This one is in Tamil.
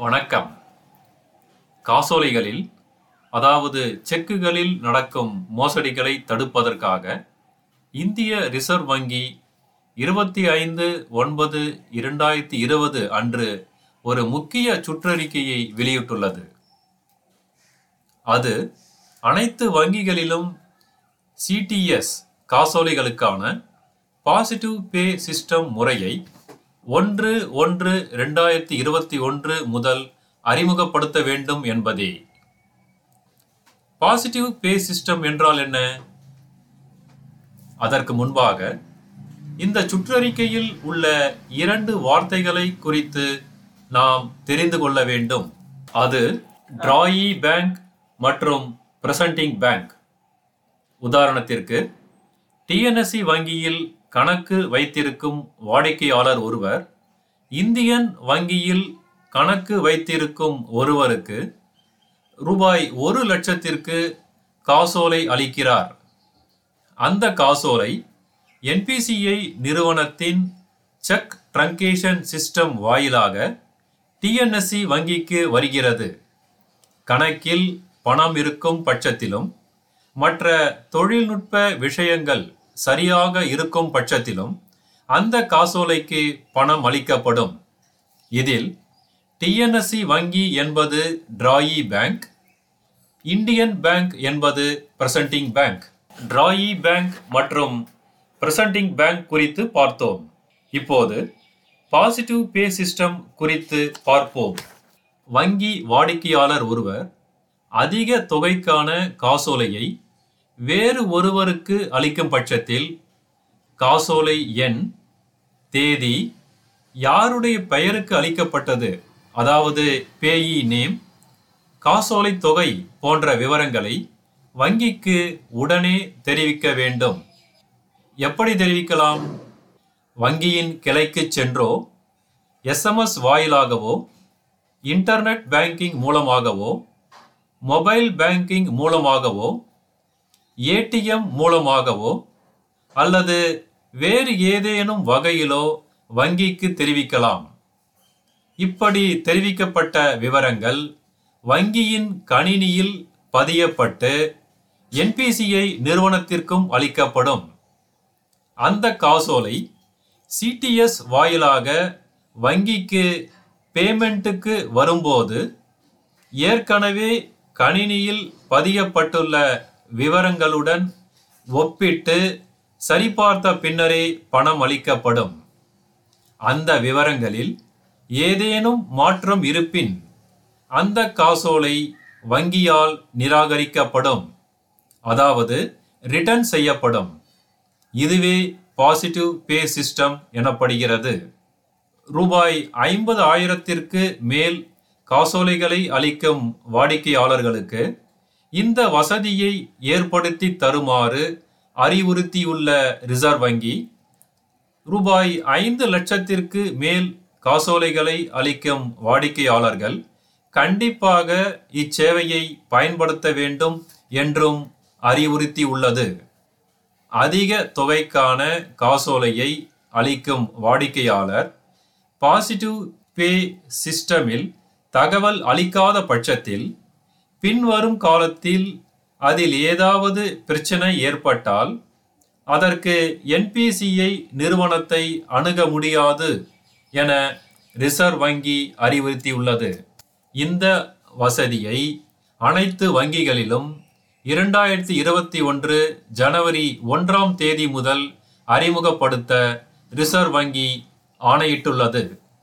வணக்கம். காசோலைகளில் அதாவது செக்குகளில் நடக்கும் மோசடிகளை தடுப்பதற்காக இந்திய ரிசர்வ் வங்கி இருபத்தி ஐந்து ஒன்பது இரண்டாயிரத்தி இருபது அன்று ஒரு முக்கிய சுற்றறிக்கையை வெளியிட்டுள்ளது. அது அனைத்து வங்கிகளிலும் சிடிஎஸ் காசோலைகளுக்கான பாசிட்டிவ் பே சிஸ்டம் முறையை ஒன்று ஒன்று ரெண்டாயிரத்தி இருபத்தி ஒன்று முதல் அறிமுகப்படுத்த வேண்டும் என்பதே. பாசிட்டிவ் பே சிஸ்டம் என்றால் என்ன? அதற்கு முன்பாக இந்த சுற்றறிக்கையில் உள்ள இரண்டு வார்த்தைகளை குறித்து நாம் தெரிந்து கொள்ள வேண்டும். அது டிராயி பேங்க் மற்றும் பிரசன்டிங் பேங்க் உதாரணத்திற்கு டிஎன்எஸ்சி வங்கியில் கணக்கு வைத்திருக்கும் வாடிக்கையாளர் ஒருவர் இந்தியன் வங்கியில் கணக்கு வைத்திருக்கும் ஒருவருக்கு ரூபாய் ஒரு லட்சத்திற்கு காசோலை அளிக்கிறார். அந்த காசோலை என்பிசிஐ நிறுவனத்தின் செக் ட்ரங்கேஷன் சிஸ்டம் வாயிலாக டிஎன்எஸ்சி வங்கிக்கு வருகிறது. கணக்கில் பணம் இருக்கும் பட்சத்திலும் மற்ற தொழில்நுட்ப விஷயங்கள் சரியாக இருக்கும் பட்சத்திலும் அந்த காசோலைக்கு பணம் அளிக்கப்படும். இதில் டிஎன்எஸ்சி வங்கி என்பது டிராயி பேங்க் இந்தியன் பேங்க் என்பது பிரசன்டிங் பேங்க். டிராயி பேங்க் மற்றும் பிரசன்டிங் பேங்க் குறித்து பார்த்தோம். இப்போது பாசிட்டிவ் பே சிஸ்டம் குறித்து பார்ப்போம். வங்கி வாடிக்கையாளர் ஒருவர் அதிக தொகைக்கான காசோலையை வேறு ஒருவருக்கு அளிக்கும் பட்சத்தில் காசோலை எண் தேதி யாருடைய பெயருக்கு அளிக்கப்பட்டது? அதாவது பேயி நேம் காசோலை தொகை போன்ற விவரங்களை வங்கிக்கு உடனே தெரிவிக்க வேண்டும். எப்படி தெரிவிக்கலாம்? வங்கியின் கிளைக்கு சென்றோ எஸ்எம்எஸ் வாயிலாகவோ இன்டர்நெட் பேங்கிங் மூலமாகவோ மொபைல் பேங்கிங் மூலமாகவோ ஏடிஎம் மூலமாகவோ அல்லது வேறு ஏதேனும் வகையிலோ வங்கிக்கு தெரிவிக்கலாம். இப்படி தெரிவிக்கப்பட்ட விவரங்கள் வங்கியின் கணினியில் பதியப்பட்டு என்பிசிஐ நிறுவனத்திற்கும் அளிக்கப்படும். அந்த காசோலை சிடிஎஸ் வாயிலாக வங்கிக்கு பேமெண்ட்டுக்கு வரும்போது ஏற்கனவே கணினியில் பதியப்பட்டுள்ள விவரங்களுடன் ஒப்பிட்டு சரிபார்த்த பின்னரே பணம் அளிக்கப்படும். அந்த விவரங்களில் ஏதேனும் மாற்றம் இருப்பின் அந்த காசோலை வங்கியால் நிராகரிக்கப்படும். அதாவது ரிட்டர்ன் செய்யப்படும். இதுவே பாசிட்டிவ் பே சிஸ்டம் எனப்படுகிறது. ரூபாய் ஐம்பது ஆயிரத்திற்கு மேல் காசோலைகளை அளிக்கும் வாடிக்கையாளர்களுக்கு இந்த வசதியை ஏற்படுத்தி தருமாறு அறிவுறுத்தியுள்ள ரிசர்வ் வங்கி ரூபாய் ஐந்து லட்சத்திற்கு மேல் காசோலைகளை அளிக்கும் வாடிக்கையாளர்கள் கண்டிப்பாக இச்சேவையை பயன்படுத்த வேண்டும் என்றும் அறிவுறுத்தி உள்ளது அதிக தொகைக்கான காசோலையை அளிக்கும் வாடிக்கையாளர் பாசிட்டிவ் பே சிஸ்டமில் தகவல் அளிக்காத பட்சத்தில் பின்வரும் காலத்தில் அதில் ஏதாவது பிரச்சனை ஏற்பட்டால் அதற்கு என்பிசிஐ நிறுவனத்தை அணுக முடியாது என ரிசர்வ் வங்கி அறிவுறுத்தியுள்ளது. இந்த வசதியை அனைத்து வங்கிகளிலும் இரண்டாயிரத்தி இருபத்தி ஒன்று ஜனவரி ஒன்றாம் தேதி முதல் அறிமுகப்படுத்த ரிசர்வ் வங்கி ஆணையிட்டுள்ளது.